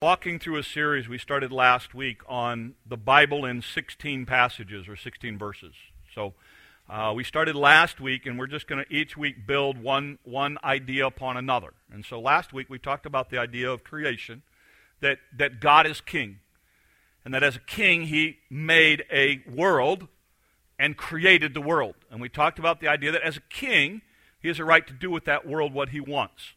walking through a series we started last week on the Bible in 16 passages or 16 verses. So uh, we started last week, and we're just going to each week build one, one idea upon another. And so last week we talked about the idea of creation, that, that God is king, and that as a king he made a world and created the world. And we talked about the idea that as a king, he has a right to do with that world what he wants.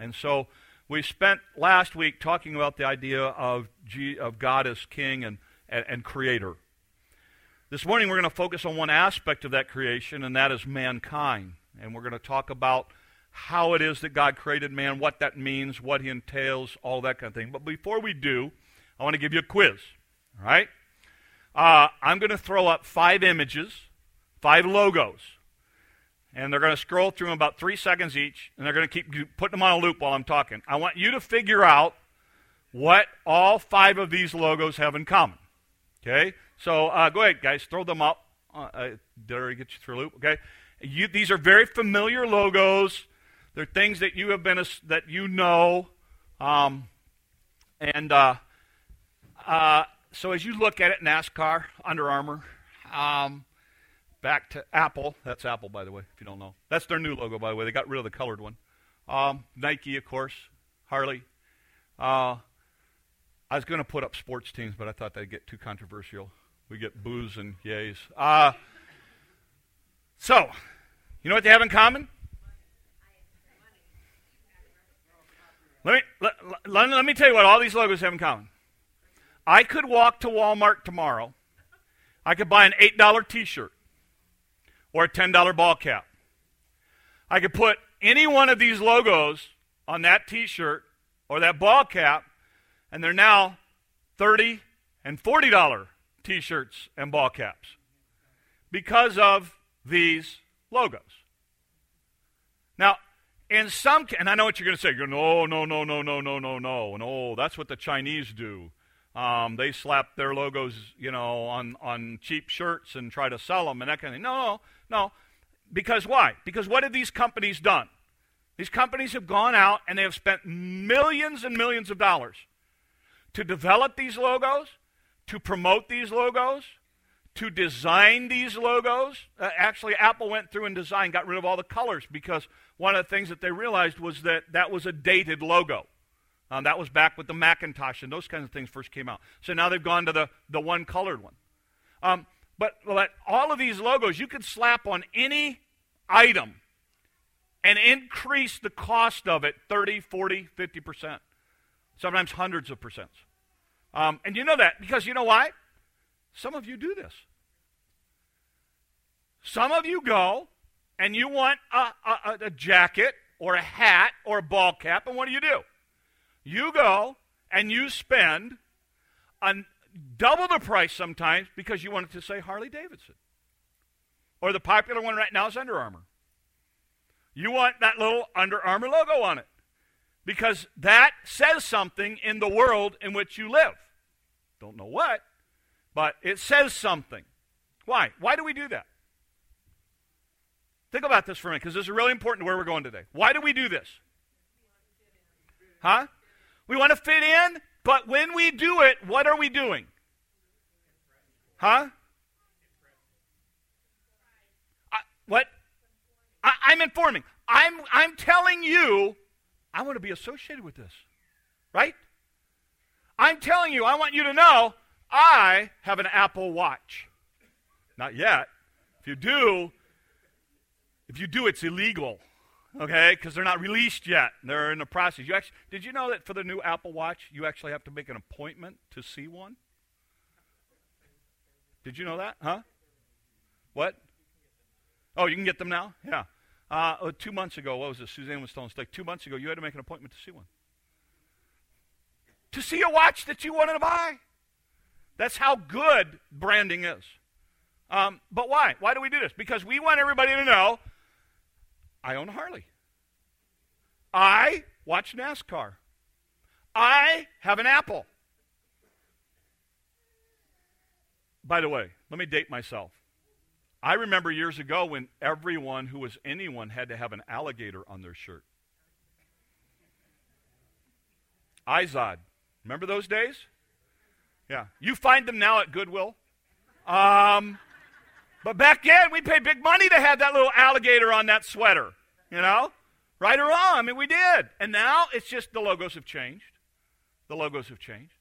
And so we spent last week talking about the idea of, G, of God as king and, and, and creator. This morning we're going to focus on one aspect of that creation, and that is mankind. And we're going to talk about how it is that God created man, what that means, what he entails, all that kind of thing. But before we do, I want to give you a quiz. All right? Uh, I'm going to throw up five images, five logos and they're going to scroll through them about three seconds each, and they're going to keep putting them on a loop while I'm talking. I want you to figure out what all five of these logos have in common. Okay? So uh, go ahead, guys, throw them up. Uh, uh, did I already get you through a loop? Okay? You, these are very familiar logos. They're things that you have been a, that you know, um, and uh, uh, so as you look at it, NASCAR, Under Armour, um, back to Apple. That's Apple, by the way, if you don't know. That's their new logo, by the way. They got rid of the colored one. Um, Nike, of course. Harley. Uh, I was going to put up sports teams, but I thought that'd get too controversial. We get boos and yays. Uh, so, you know what they have in common? Let me, let, let, let me tell you what all these logos have in common. I could walk to Walmart tomorrow. I could buy an $8 t shirt or a $10 ball cap. I could put any one of these logos on that t shirt or that ball cap, and they're now 30 and $40 t shirts and ball caps because of these logos. Now, in some, and I know what you're going to say. You're no, no, no, no, no, no, no, no, no. Oh, that's what the Chinese do. Um, they slap their logos, you know, on, on cheap shirts and try to sell them and that kind of thing. No, no, no. Because why? Because what have these companies done? These companies have gone out and they have spent millions and millions of dollars to develop these logos, to promote these logos, to design these logos. Uh, actually, Apple went through and designed, got rid of all the colors because one of the things that they realized was that that was a dated logo. Um, that was back with the Macintosh and those kinds of things first came out. So now they've gone to the, the one colored one. Um, but, but all of these logos you could slap on any item and increase the cost of it 30, 40, 50%. Sometimes hundreds of percents. Um, and you know that because you know why? Some of you do this. Some of you go and you want a, a, a jacket or a hat or a ball cap, and what do you do? You go and you spend on double the price sometimes because you want it to say Harley Davidson. Or the popular one right now is Under Armour. You want that little Under Armour logo on it because that says something in the world in which you live. Don't know what, but it says something. Why? Why do we do that? Think about this for a minute because this is really important to where we're going today. Why do we do this? Huh? We want to fit in, but when we do it, what are we doing? Huh? What? I, I'm informing. I'm, I'm telling you, I want to be associated with this. Right? I'm telling you, I want you to know I have an Apple Watch. Not yet. If you do, if you do, it's illegal okay? Because they're not released yet. They're in the process. You actually, did you know that for the new Apple Watch, you actually have to make an appointment to see one? Did you know that? Huh? What? Oh, you can get them now? Yeah. Uh, oh, two months ago, what was it? Suzanne was telling us, like two months ago, you had to make an appointment to see one. To see a watch that you wanted to buy. That's how good branding is. Um, but why? Why do we do this? Because we want everybody to know I own a Harley. I watch NASCAR. I have an Apple. By the way, let me date myself. I remember years ago when everyone who was anyone had to have an alligator on their shirt. Izod. Remember those days? Yeah. You find them now at Goodwill. Um, but back then, we paid big money to have that little alligator on that sweater, you know? Right or wrong? I mean, we did. And now it's just the logos have changed. The logos have changed.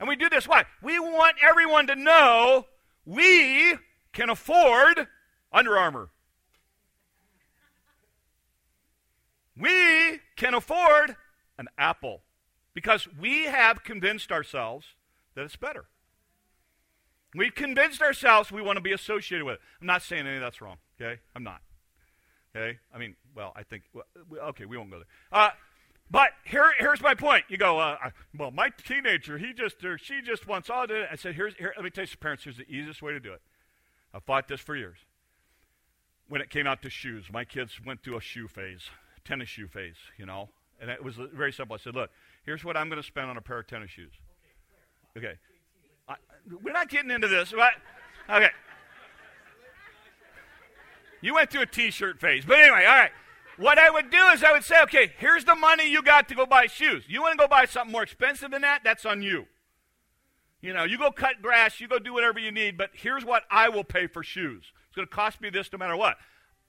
And we do this. Why? We want everyone to know we can afford Under Armour. We can afford an Apple because we have convinced ourselves that it's better. We've convinced ourselves we want to be associated with it. I'm not saying any of that's wrong, okay? I'm not. Okay? I mean, well, I think, well, okay, we won't go there. Uh, but here, here's my point. You go, uh, well, my teenager, he just, or she just wants all to. I said, here's, here, let me tell you, parents, here's the easiest way to do it. I've fought this for years. When it came out to shoes, my kids went through a shoe phase, tennis shoe phase, you know, and it was very simple. I said, look, here's what I'm going to spend on a pair of tennis shoes. Okay. We're not getting into this, but okay. You went through a T-shirt phase, but anyway, all right. What I would do is I would say, okay, here's the money you got to go buy shoes. You want to go buy something more expensive than that? That's on you. You know, you go cut grass, you go do whatever you need, but here's what I will pay for shoes. It's going to cost me this no matter what.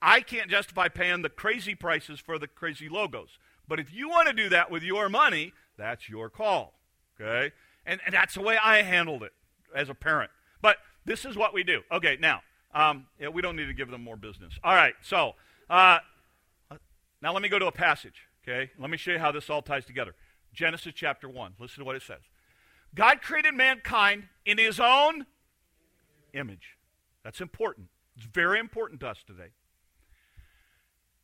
I can't justify paying the crazy prices for the crazy logos. But if you want to do that with your money, that's your call. Okay? And, and that's the way I handled it as a parent. But this is what we do. Okay, now, um, yeah, we don't need to give them more business. All right, so uh, now let me go to a passage. Okay, let me show you how this all ties together. Genesis chapter 1. Listen to what it says. God created mankind in his own image. That's important. It's very important to us today.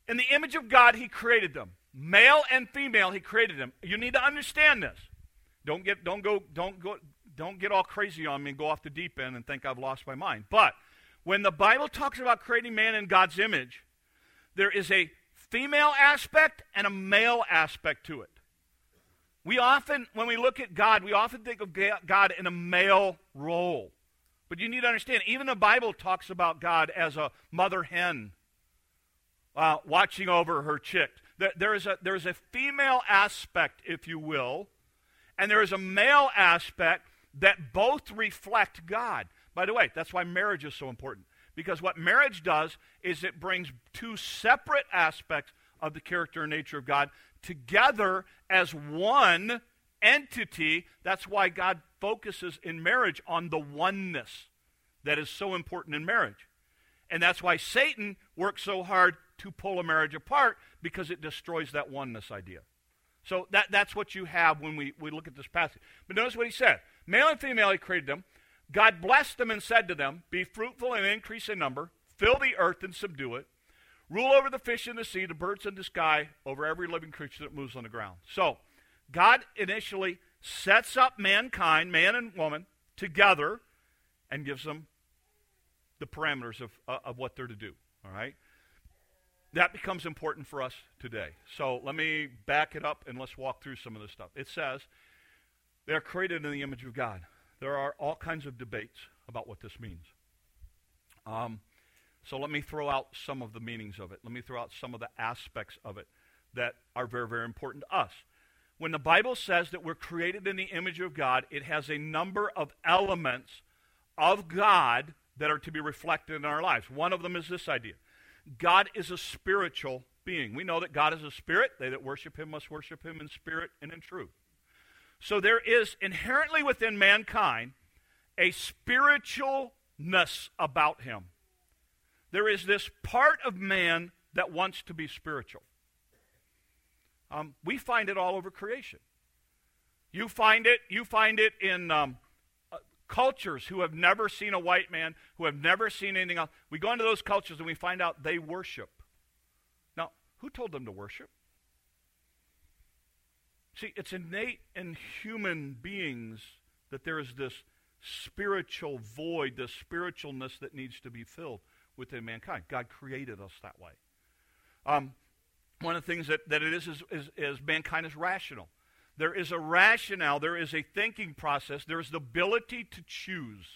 In the image of God, he created them. Male and female, he created them. You need to understand this. Don't get don't go don't go don't get all crazy on me and go off the deep end and think I've lost my mind. But when the Bible talks about creating man in God's image, there is a female aspect and a male aspect to it. We often, when we look at God, we often think of God in a male role. But you need to understand, even the Bible talks about God as a mother hen uh, watching over her chick. There, there, is a, there is a female aspect, if you will, and there is a male aspect that both reflect God. By the way, that's why marriage is so important. Because what marriage does is it brings two separate aspects of the character and nature of God together as one entity. That's why God focuses in marriage on the oneness that is so important in marriage. And that's why Satan works so hard to pull a marriage apart because it destroys that oneness idea. So that, that's what you have when we, we look at this passage. But notice what he said Male and female, he created them. God blessed them and said to them, Be fruitful and increase in number, fill the earth and subdue it, rule over the fish in the sea, the birds in the sky, over every living creature that moves on the ground. So, God initially sets up mankind, man and woman, together and gives them the parameters of, uh, of what they're to do. All right? That becomes important for us today. So let me back it up and let's walk through some of this stuff. It says they're created in the image of God. There are all kinds of debates about what this means. Um, so let me throw out some of the meanings of it. Let me throw out some of the aspects of it that are very, very important to us. When the Bible says that we're created in the image of God, it has a number of elements of God that are to be reflected in our lives. One of them is this idea God is a spiritual being. We know that God is a spirit. They that worship him must worship him in spirit and in truth. So there is inherently within mankind a spiritualness about him. There is this part of man that wants to be spiritual. Um, we find it all over creation. You find it. You find it in um, uh, cultures who have never seen a white man, who have never seen anything else. We go into those cultures and we find out they worship. Now, who told them to worship? See, it's innate in human beings that there is this spiritual void, this spiritualness that needs to be filled within mankind. God created us that way. Um, one of the things that, that it is is, is is mankind is rational. There is a rationale, there is a thinking process, there is the ability to choose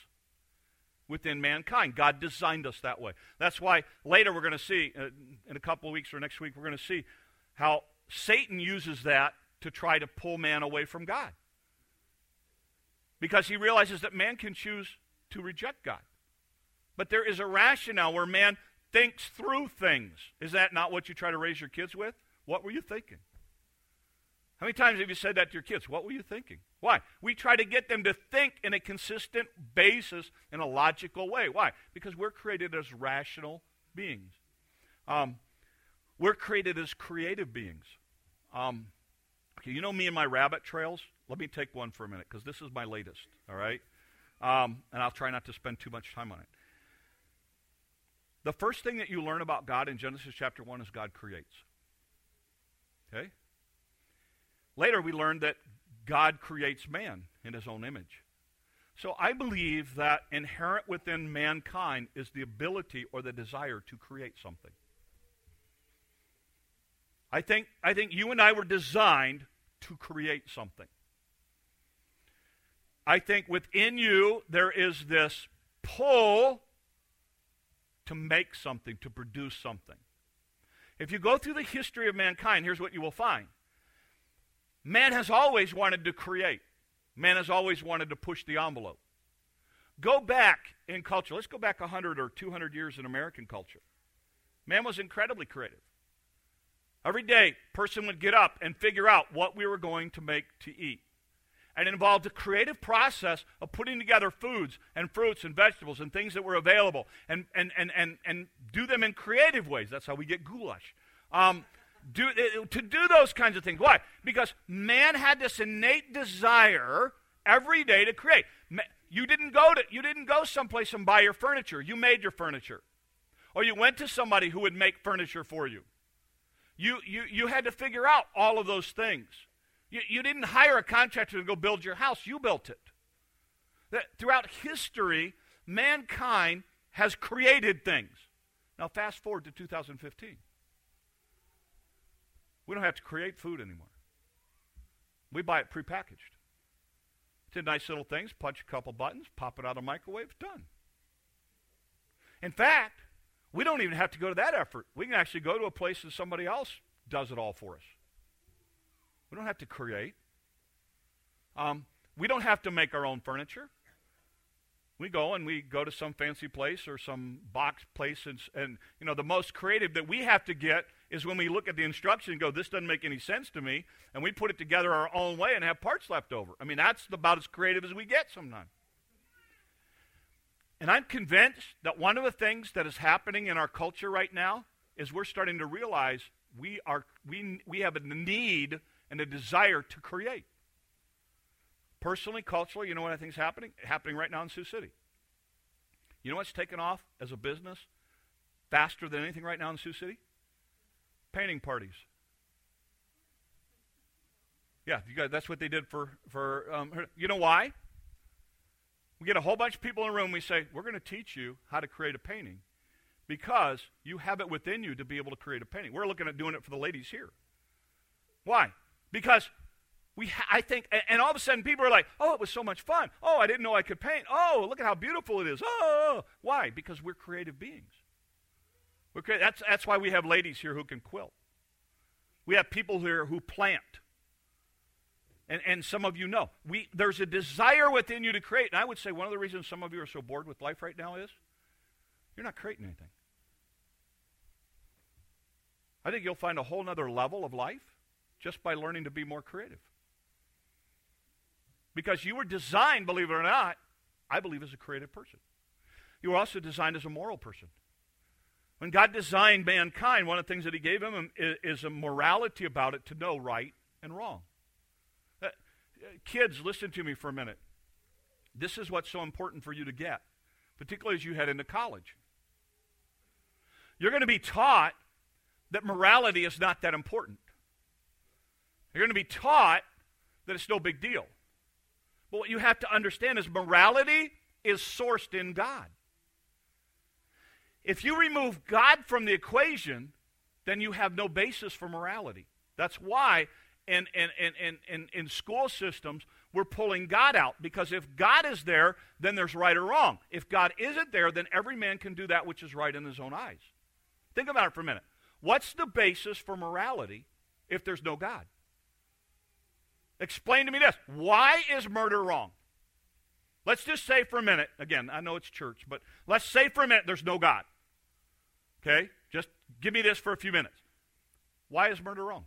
within mankind. God designed us that way. That's why later we're going to see, uh, in a couple of weeks or next week, we're going to see how Satan uses that to try to pull man away from God. because he realizes that man can choose to reject God. But there is a rationale where man thinks through things. Is that not what you try to raise your kids with? What were you thinking? How many times have you said that to your kids? What were you thinking? Why? We try to get them to think in a consistent basis in a logical way. Why? Because we're created as rational beings. Um, we're created as creative beings. Um, you know me and my rabbit trails? Let me take one for a minute because this is my latest, all right? Um, and I'll try not to spend too much time on it. The first thing that you learn about God in Genesis chapter 1 is God creates. Okay? Later, we learned that God creates man in his own image. So I believe that inherent within mankind is the ability or the desire to create something. I think, I think you and I were designed to create something. I think within you there is this pull to make something, to produce something. If you go through the history of mankind, here's what you will find Man has always wanted to create, man has always wanted to push the envelope. Go back in culture. Let's go back 100 or 200 years in American culture. Man was incredibly creative. Every day, person would get up and figure out what we were going to make to eat. And it involved a creative process of putting together foods and fruits and vegetables and things that were available and, and, and, and, and do them in creative ways. That's how we get goulash. Um, do, uh, to do those kinds of things. Why? Because man had this innate desire every day to create. You didn't go to you didn't go someplace and buy your furniture. You made your furniture. Or you went to somebody who would make furniture for you. You you you had to figure out all of those things. You, you didn't hire a contractor to go build your house, you built it. That throughout history, mankind has created things. Now fast forward to 2015. We don't have to create food anymore. We buy it prepackaged. It's a nice little things, punch a couple buttons, pop it out of the microwave, done. In fact, we don't even have to go to that effort. We can actually go to a place that somebody else does it all for us. We don't have to create. Um, we don't have to make our own furniture. We go and we go to some fancy place or some box place, and, and you know the most creative that we have to get is when we look at the instruction and go, this doesn't make any sense to me, and we put it together our own way and have parts left over. I mean, that's about as creative as we get sometimes. And I'm convinced that one of the things that is happening in our culture right now is we're starting to realize we, are, we, we have a need and a desire to create. Personally, culturally, you know what I think is happening? Happening right now in Sioux City. You know what's taken off as a business faster than anything right now in Sioux City? painting parties. Yeah, you guys, that's what they did for, for um, you know why? We get a whole bunch of people in a room, we say, we're going to teach you how to create a painting because you have it within you to be able to create a painting. We're looking at doing it for the ladies here. Why? Because we, ha- I think, and, all of a sudden people are like, oh, it was so much fun. Oh, I didn't know I could paint. Oh, look at how beautiful it is. Oh, oh, oh. why? Because we're creative beings. Okay, that's, that's why we have ladies here who can quilt. We have people here who plant. And, and some of you know. We, there's a desire within you to create. And I would say one of the reasons some of you are so bored with life right now is you're not creating anything. I think you'll find a whole other level of life just by learning to be more creative. Because you were designed, believe it or not, I believe, as a creative person. You were also designed as a moral person. When God designed mankind, one of the things that He gave him is a morality about it to know right and wrong. Kids, listen to me for a minute. This is what's so important for you to get, particularly as you head into college. You're going to be taught that morality is not that important. You're going to be taught that it's no big deal. But what you have to understand is morality is sourced in God. If you remove God from the equation, then you have no basis for morality. That's why in, in, in, in, in, school systems, we're pulling God out. Because if God is there, then there's right or wrong. If God isn't there, then every man can do that which is right in his own eyes. Think about it for a minute. What's the basis for morality if there's no God? Explain to me this. Why is murder wrong? Let's just say for a minute, again, I know it's church, but let's say for a minute there's no God. Okay? Just give me this for a few minutes. Why is murder wrong?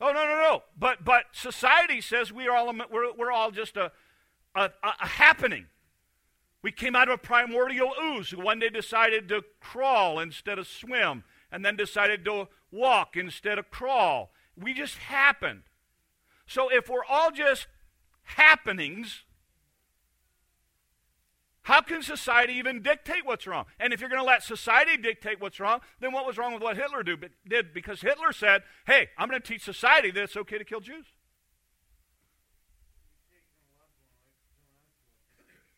Oh no no no! But but society says we are all we're, we're all just a, a, a happening. We came out of a primordial ooze who one day decided to crawl instead of swim, and then decided to walk instead of crawl. We just happened. So if we're all just happenings, how can society even dictate what's wrong? And if you're going to let society dictate what's wrong, then what was wrong with what Hitler do, did? Because Hitler said, hey, I'm going to teach society that it's okay to kill Jews.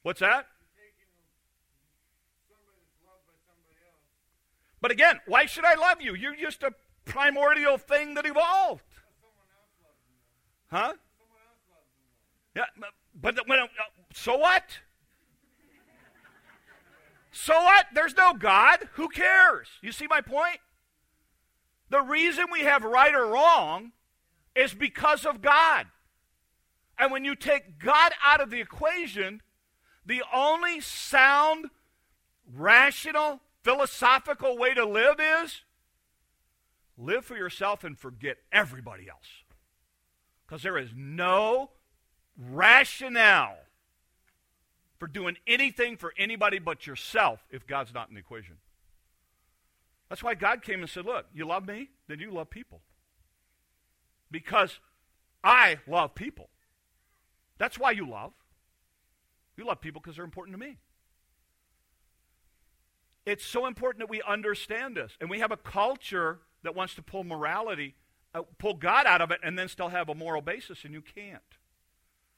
What's that? But again, why should I love you? You're just a primordial thing that evolved. Huh? Yeah, but, uh, so what? So what? There's no God. Who cares? You see my point? The reason we have right or wrong is because of God. And when you take God out of the equation, the only sound, rational, philosophical way to live is live for yourself and forget everybody else. Because there is no rationale for doing anything for anybody but yourself if God's not in the equation. That's why God came and said, Look, you love me? Then you love people. Because I love people. That's why you love. You love people because they're important to me. It's so important that we understand this. And we have a culture that wants to pull morality, uh, pull God out of it, and then still have a moral basis, and you can't.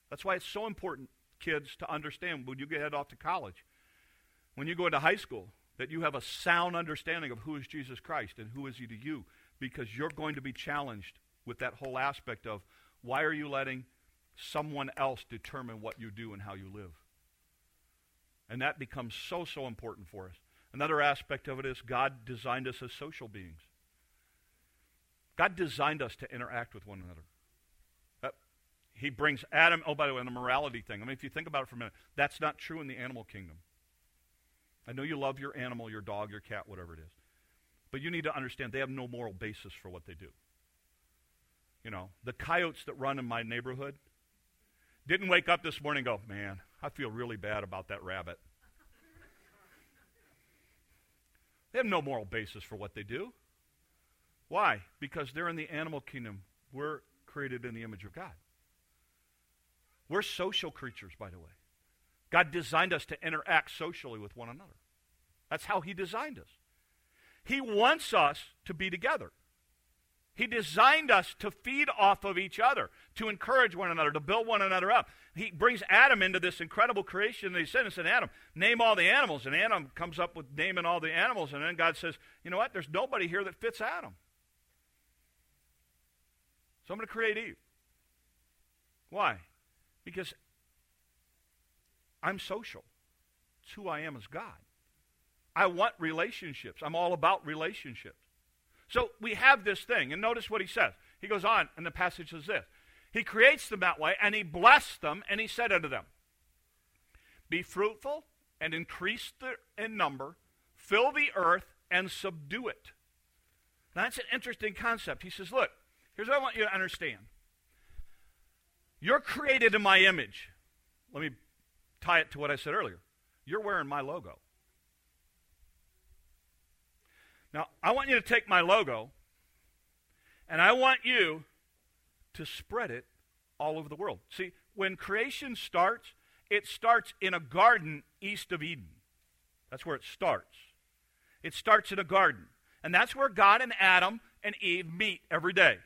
That's why it's so important kids to understand when you get head off to college, when you go into high school, that you have a sound understanding of who is Jesus Christ and who is he to you, because you're going to be challenged with that whole aspect of why are you letting someone else determine what you do and how you live? And that becomes so, so important for us. Another aspect of it is God designed us as social beings. God designed us to interact with one another he brings Adam. Oh, by the way, on the morality thing. I mean, if you think about it for a minute, that's not true in the animal kingdom. I know you love your animal, your dog, your cat, whatever it is. But you need to understand they have no moral basis for what they do. You know, the coyotes that run in my neighborhood didn't wake up this morning and go, man, I feel really bad about that rabbit. they have no moral basis for what they do. Why? Because they're in the animal kingdom. We're created in the image of God. We're social creatures, by the way. God designed us to interact socially with one another. That's how He designed us. He wants us to be together. He designed us to feed off of each other, to encourage one another, to build one another up. He brings Adam into this incredible creation that he said, and said, Adam, name all the animals. And Adam comes up with naming all the animals, and then God says, you know what? There's nobody here that fits Adam. So I'm going to create Eve. Why? Because I'm social. It's who I am as God. I want relationships. I'm all about relationships. So we have this thing, and notice what he says. He goes on, and the passage says this He creates them that way, and he blessed them, and he said unto them, Be fruitful and increase the, in number, fill the earth, and subdue it. Now, that's an interesting concept. He says, Look, here's what I want you to understand you're created in my image. Let me tie it to what I said earlier. You're wearing my logo. Now, I want you to take my logo and I want you to spread it all over the world. See, when creation starts, it starts in a garden east of Eden. That's where it starts. It starts in a garden. And that's where God and Adam and Eve meet every day.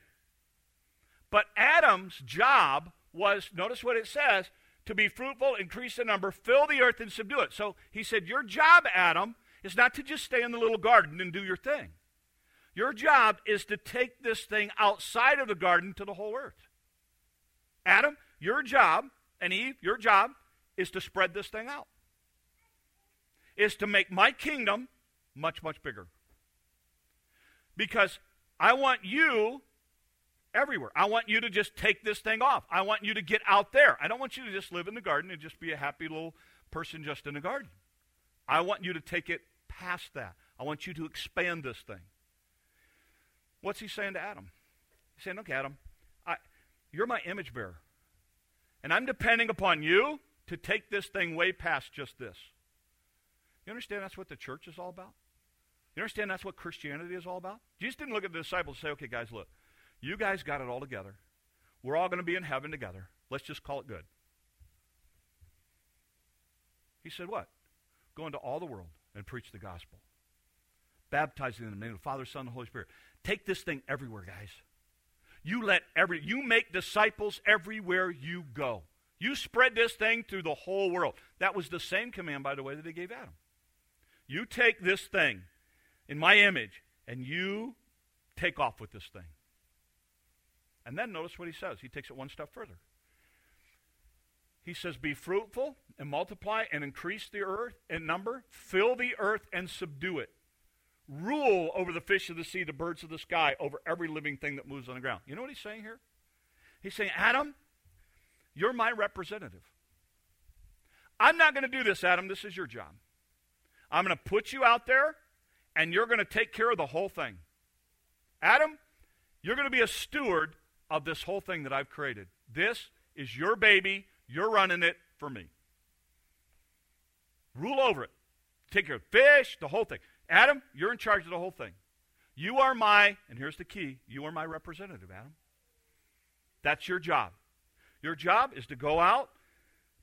But Adam's job was, notice what it says, to be fruitful, increase the number, fill the earth, and subdue it. So he said, Your job, Adam, is not to just stay in the little garden and do your thing. Your job is to take this thing outside of the garden to the whole earth. Adam, your job, and Eve, your job is to spread this thing out, is to make my kingdom much, much bigger. Because I want you everywhere. I want you to just take this thing off. I want you to get out there. I don't want you to just live in the garden and just be a happy little person just in the garden. I want you to take it past that. I want you to expand this thing. What's he saying to Adam? He's saying, Look, Adam, I, you're my image bearer. And I'm depending upon you to take this thing way past just this. You understand that's what the church is all about? You understand that's what Christianity is all about? Jesus didn't look at the disciples and say, okay, guys, look, you guys got it all together. We're all going to be in heaven together. Let's just call it good. He said, what? Go into all the world and preach the gospel. Baptizing in the name of the Father, Son, and the Holy Spirit. Take this thing everywhere, guys. You let every you make disciples everywhere you go. You spread this thing through the whole world. That was the same command, by the way, that he gave Adam. You take this thing in my image, and you take off with this thing. And then notice what he says. He takes it one step further. He says, Be fruitful and multiply and increase the earth in number, fill the earth and subdue it. Rule over the fish of the sea, the birds of the sky, over every living thing that moves on the ground. You know what he's saying here? He's saying, Adam, you're my representative. I'm not going to do this, Adam. This is your job. I'm going to put you out there, and you're going to take care of the whole thing. Adam, you're going to be a steward of this whole thing that I've created. This is your baby. You're running it for me. Rule over it. Take care of fish, the whole thing. Adam, you're in charge of the whole thing. You are my, and here's the key, you are my representative, Adam. That's your job. Your job is to go out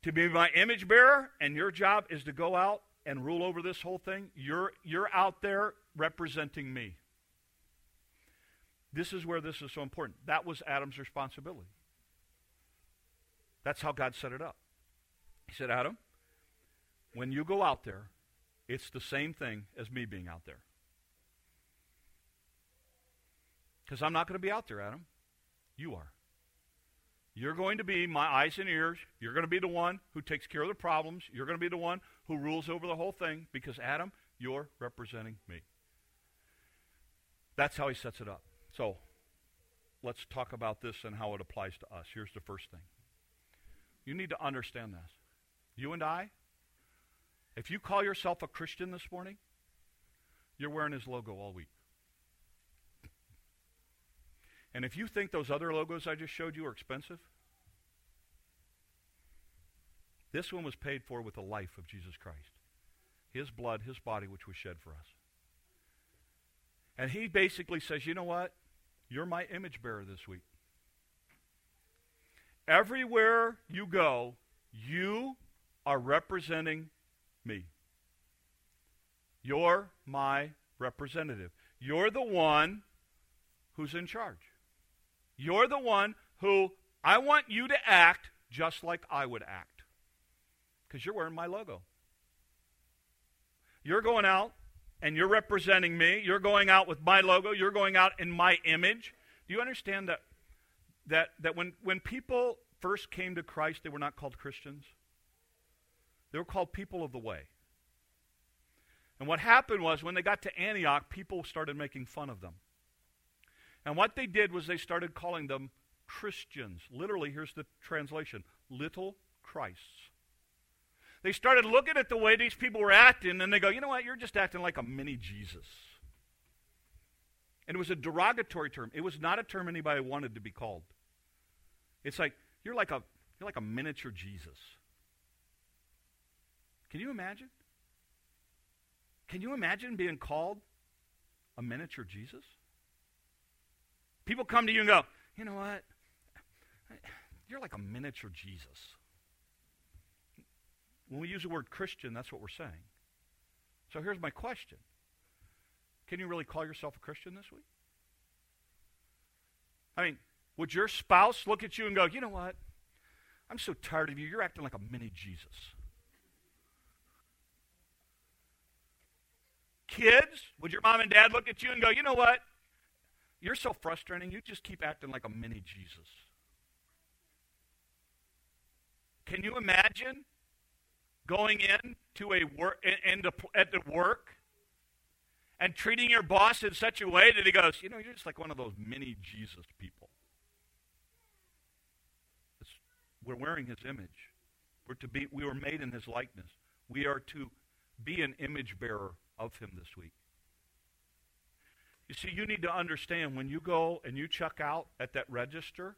to be my image bearer, and your job is to go out and rule over this whole thing. You're, you're out there representing me. This is where this is so important. That was Adam's responsibility. That's how God set it up. He said, Adam, when you go out there, it's the same thing as me being out there. Because I'm not going to be out there, Adam. You are. You're going to be my eyes and ears. You're going to be the one who takes care of the problems. You're going to be the one who rules over the whole thing because, Adam, you're representing me. That's how he sets it up. So, let's talk about this and how it applies to us. Here's the first thing you need to understand this. You and I, if you call yourself a Christian this morning, you're wearing his logo all week. And if you think those other logos I just showed you are expensive, this one was paid for with the life of Jesus Christ. His blood, his body, which was shed for us. And he basically says, you know what? You're my image bearer this week. Everywhere you go, you are representing me. You're my representative. You're the one who's in charge. You're the one who I want you to act just like I would act. Because you're wearing my logo. You're going out and you're representing me. You're going out with my logo. You're going out in my image. Do you understand that that that when when people first came to Christ, they were not called Christians. They were called people of the way. And what happened was when they got to Antioch, people started making fun of them. And what they did was they started calling them Christians. Literally, here's the translation little Christs. They started looking at the way these people were acting, and they go, you know what? You're just acting like a mini Jesus. And it was a derogatory term. It was not a term anybody wanted to be called. It's like you're like a you're like a miniature Jesus. Can you imagine? Can you imagine being called a miniature Jesus? People come to you and go, you know what? You're like a miniature Jesus. When we use the word Christian, that's what we're saying. So here's my question Can you really call yourself a Christian this week? I mean, would your spouse look at you and go, you know what? I'm so tired of you. You're acting like a mini Jesus. Kids, would your mom and dad look at you and go, you know what? You're so frustrating. You just keep acting like a mini Jesus. Can you imagine going in to a work into at the work and treating your boss in such a way that he goes, you know, you're just like one of those mini Jesus people. we're wearing his image. We're to be, we were made in his likeness. We are to be an image bearer of him this week. You see, you need to understand when you go and you check out at that register,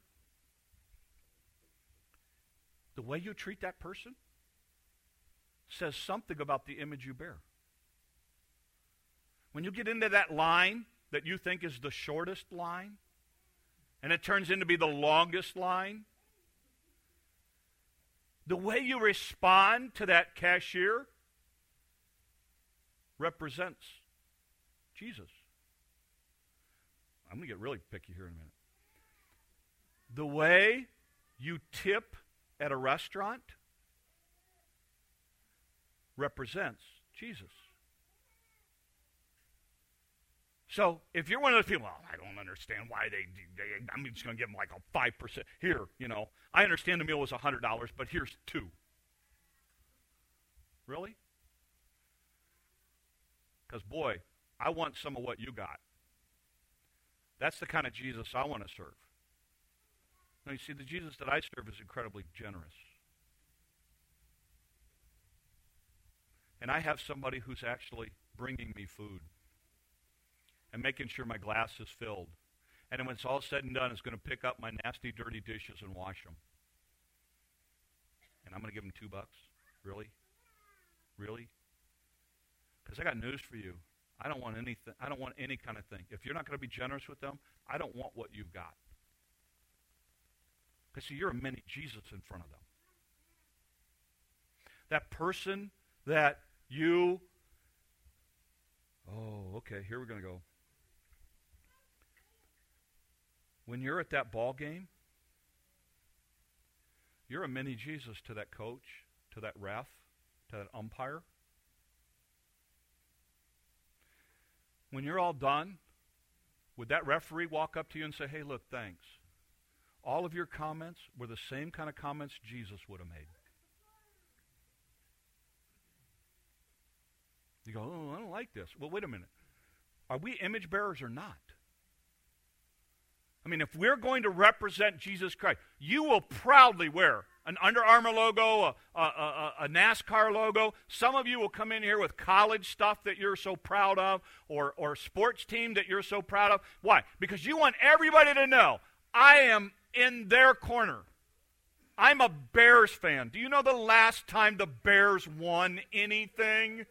the way you treat that person says something about the image you bear. When you get into that line that you think is the shortest line, and it turns into be the longest line, the way you respond to that cashier represents Jesus. I'm going to get really picky here in a minute. The way you tip at a restaurant represents Jesus. So if you're one of those people, well, I don't understand why they, they I'm just going to give them like a 5%. Here, you know, I understand the meal was $100, but here's two. Really? Because, boy, I want some of what you got. That's the kind of Jesus I want to serve. Now, you see, the Jesus that I serve is incredibly generous. And I have somebody who's actually bringing me food and making sure my glass is filled. And when it's all said and done, is going to pick up my nasty, dirty dishes and wash them. And I'm going to give them two bucks? Really? Really? Because I got news for you. I don't want anything. I don't want any kind of thing. If you're not going to be generous with them, I don't want what you've got. Because see, you're a mini Jesus in front of them. That person that you. Oh, okay. Here we're going to go. When you're at that ball game, you're a mini Jesus to that coach, to that ref, to that umpire. When you're all done, would that referee walk up to you and say, hey, look, thanks? All of your comments were the same kind of comments Jesus would have made. You go, oh, I don't like this. Well, wait a minute. Are we image bearers or not? I mean, if we're going to represent Jesus Christ, you will proudly wear an Under Armour logo, a, a, a, a, NASCAR logo. Some of you will come in here with college stuff that you're so proud of or, or sports team that you're so proud of. Why? Because you want everybody to know I am in their corner. I'm a Bears fan. Do you know the last time the Bears won anything?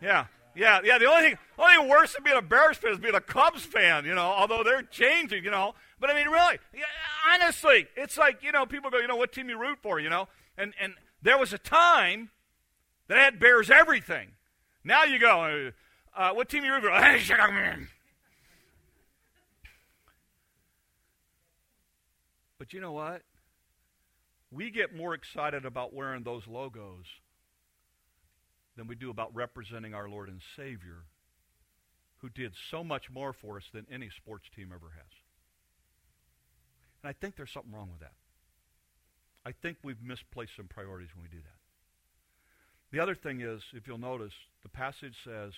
Yeah. Yeah, yeah. The only thing, only thing worse than being a Bears fan is being a Cubs fan. You know, although they're changing. You know, but I mean, really, yeah, honestly, it's like you know, people go, you know, what team you root for? You know, and and there was a time that had Bears everything. Now you go, uh, uh what team you root for? but you know what? We get more excited about wearing those logos than we do about representing our Lord and Savior, who did so much more for us than any sports team ever has. And I think there's something wrong with that. I think we've misplaced some priorities when we do that. The other thing is, if you'll notice, the passage says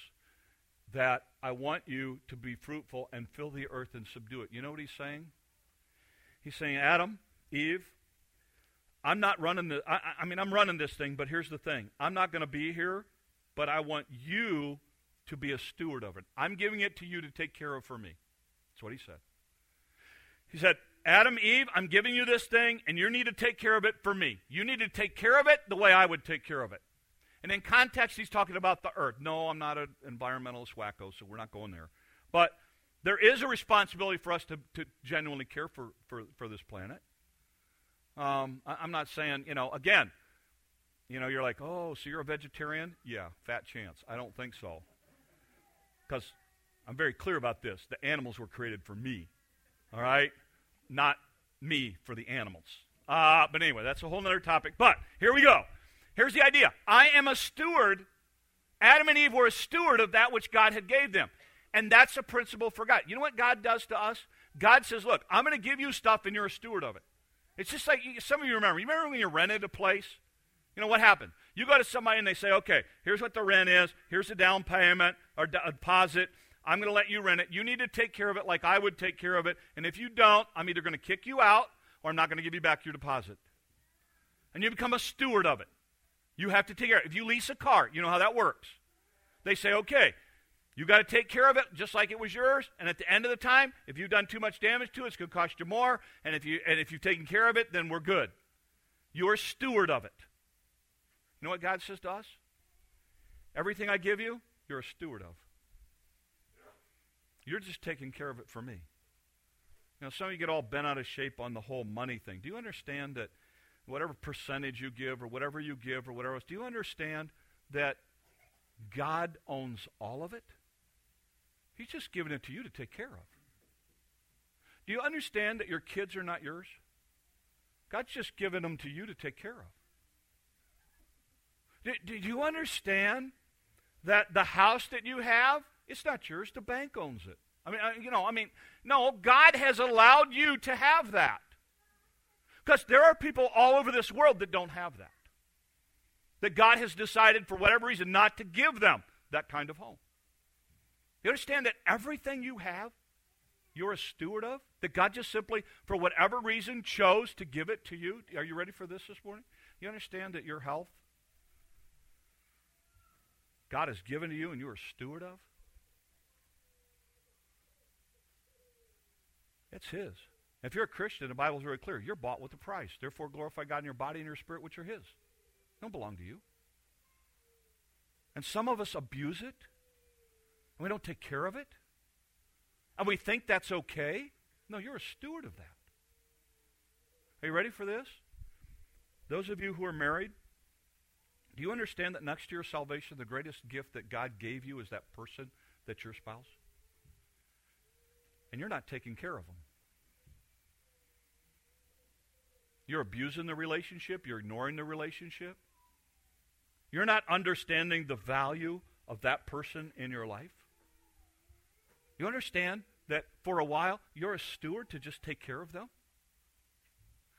that I want you to be fruitful and fill the earth and subdue it. You know what he's saying? He's saying, Adam, Eve, I'm not running the, I, I mean, I'm running this thing, but here's the thing. I'm not going to be here, but I want you to be a steward of it. I'm giving it to you to take care of for me. That's what he said. He said, Adam, Eve, I'm giving you this thing, and you need to take care of it for me. You need to take care of it the way I would take care of it. And in context, he's talking about the earth. No, I'm not an environmentalist wacko, so we're not going there. But there is a responsibility for us to, to genuinely care for, for, for this planet. Um, I, am not saying, you know, again, you know, you're like, oh, so you're a vegetarian? Yeah, fat chance. I don't think so. Because I'm very clear about this. The animals were created for me, all right? Not me for the animals. Uh, but anyway, that's a whole other topic. But here we go. Here's the idea I am a steward. Adam and Eve were a steward of that which God had gave them. And that's a principle for God. You know what God does to us? God says, look, I'm going to give you stuff and you're a steward of it. It's just like some of you remember. You remember when you rented a place? You know what happened? You go to somebody and they say, okay, here's what the rent is, here's the down payment or deposit. I'm going to let you rent it. You need to take care of it like I would take care of it. And if you don't, I'm either going to kick you out or I'm not going to give you back your deposit. And you become a steward of it. You have to take care of it. If you lease a car, you know how that works. They say, okay, you got to take care of it just like it was yours. And at the end of the time, if you've done too much damage to it, it's going to cost you more. And if, you, and if you've taken care of it, then we're good. You're a steward of it. You know what God says to us? Everything I give you, you're a steward of. You're just taking care of it for me. Now, some of you get all bent out of shape on the whole money thing. Do you understand that whatever percentage you give or whatever you give or whatever else, do you understand that God owns all of it? He's just giving it to you to take care of. Do you understand that your kids are not yours? God's just given them to you to take care of. Do, do you understand that the house that you have, it's not yours. The bank owns it. I mean, uh, you know, I mean, no, God has allowed you to have that. Because there are people all over this world that don't have that. That God has decided, for whatever reason, not to give them that kind of home. You understand that everything you have, you're a steward of? That God just simply, for whatever reason, chose to give it to you? Are you ready for this this morning? You understand that your health, God has given to you and you're a steward of? It's His. If you're a Christian, the Bible's very clear. You're bought with a price. Therefore, glorify God in your body and your spirit, which are His. They don't belong to you. And some of us abuse it, and we don't take care of it, and we think that's okay. No, you're a steward of that. Are you ready for this? Those of you who are married, do you understand that next to your salvation, the greatest gift that God gave you is that person that's your spouse? And you're not taking care of them. You're abusing the relationship. You're ignoring the relationship. You're not understanding the value of that person in your life. You understand that for a while you're a steward to just take care of them?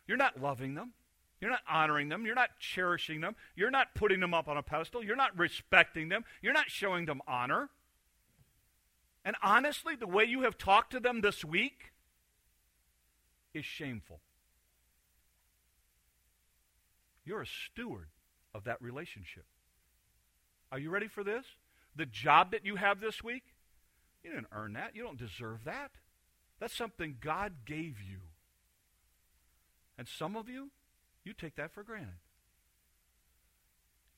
You're not loving them. You're not honoring them. You're not cherishing them. You're not putting them up on a pedestal. You're not respecting them. You're not showing them honor. And honestly, the way you have talked to them this week is shameful. You're a steward of that relationship. Are you ready for this? The job that you have this week, you didn't earn that. You don't deserve that. That's something God gave you. And some of you, you take that for granted.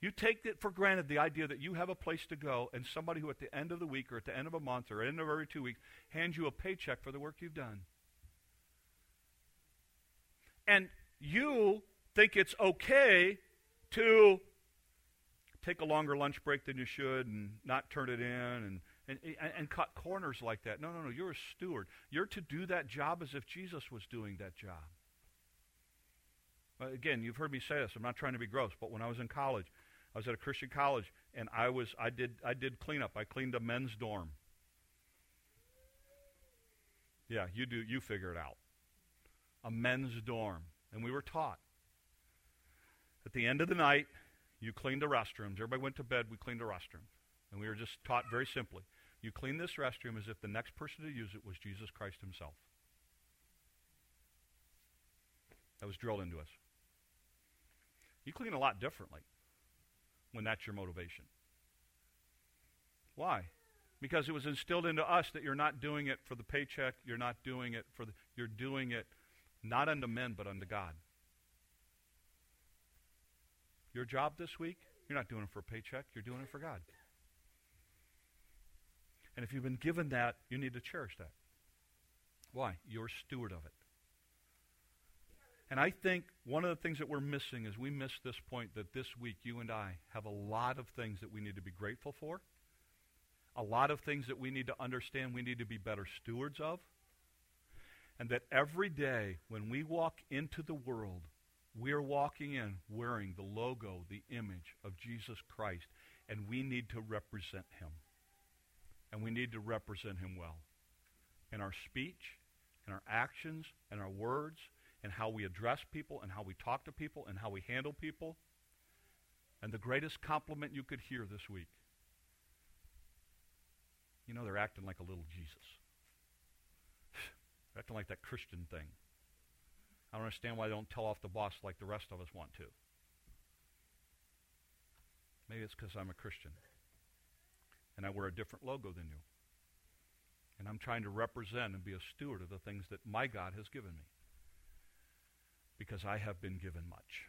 You take it for granted the idea that you have a place to go and somebody who at the end of the week or at the end of a month or at the end of every two weeks hands you a paycheck for the work you've done. And you think it's okay to take a longer lunch break than you should and not turn it in and, and, and, and cut corners like that. No, no, no. You're a steward. You're to do that job as if Jesus was doing that job. Again, you've heard me say this. I'm not trying to be gross, but when I was in college, I was at a Christian college, and I was I did I did cleanup. I cleaned a men's dorm. Yeah, you do. You figure it out. A men's dorm, and we were taught. At the end of the night, you cleaned the restrooms. Everybody went to bed. We cleaned the restrooms, and we were just taught very simply: you clean this restroom as if the next person to use it was Jesus Christ Himself. That was drilled into us. You clean a lot differently when that's your motivation. Why? Because it was instilled into us that you're not doing it for the paycheck, you're not doing it for the, you're doing it not unto men but unto God. Your job this week, you're not doing it for a paycheck, you're doing it for God. And if you've been given that, you need to cherish that. Why? You're steward of it. And I think one of the things that we're missing is we miss this point that this week you and I have a lot of things that we need to be grateful for, a lot of things that we need to understand we need to be better stewards of, and that every day when we walk into the world, we're walking in wearing the logo, the image of Jesus Christ, and we need to represent him. And we need to represent him well in our speech, in our actions, in our words, and how we address people and how we talk to people and how we handle people. And the greatest compliment you could hear this week. you know, they're acting like a little Jesus. they're acting like that Christian thing. I don't understand why they don't tell off the boss like the rest of us want to. Maybe it's because I'm a Christian and I wear a different logo than you. And I'm trying to represent and be a steward of the things that my God has given me because I have been given much.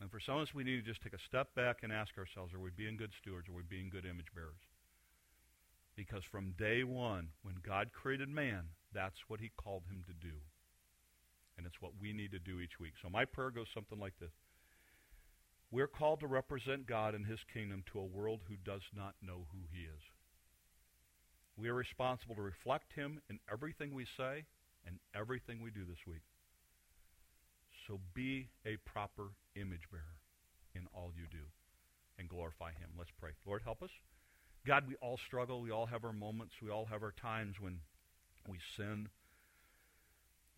And for some of us, we need to just take a step back and ask ourselves, are we being good stewards? Are we being good image bearers? Because from day one, when God created man, that's what he called him to do. And it's what we need to do each week. So my prayer goes something like this. We're called to represent God and his kingdom to a world who does not know who he is. We are responsible to reflect him in everything we say and everything we do this week. So be a proper image bearer in all you do and glorify him. Let's pray. Lord, help us. God, we all struggle. We all have our moments. We all have our times when we sin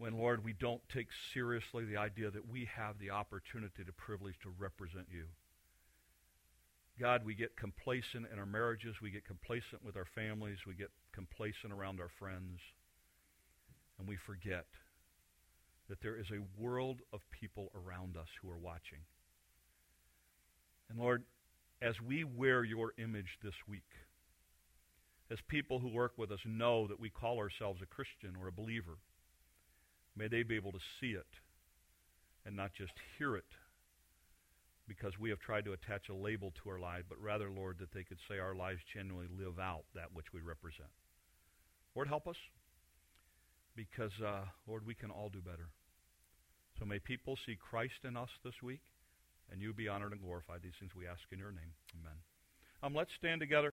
when, Lord, we don't take seriously the idea that we have the opportunity, the privilege to represent you. God, we get complacent in our marriages. We get complacent with our families. We get complacent around our friends. And we forget that there is a world of people around us who are watching. And Lord, as we wear your image this week, as people who work with us know that we call ourselves a Christian or a believer, May they be able to see it and not just hear it because we have tried to attach a label to our lives, but rather, Lord, that they could say our lives genuinely live out that which we represent. Lord, help us because, uh, Lord, we can all do better. So may people see Christ in us this week, and you be honored and glorified. These things we ask in your name. Amen. Um, let's stand together.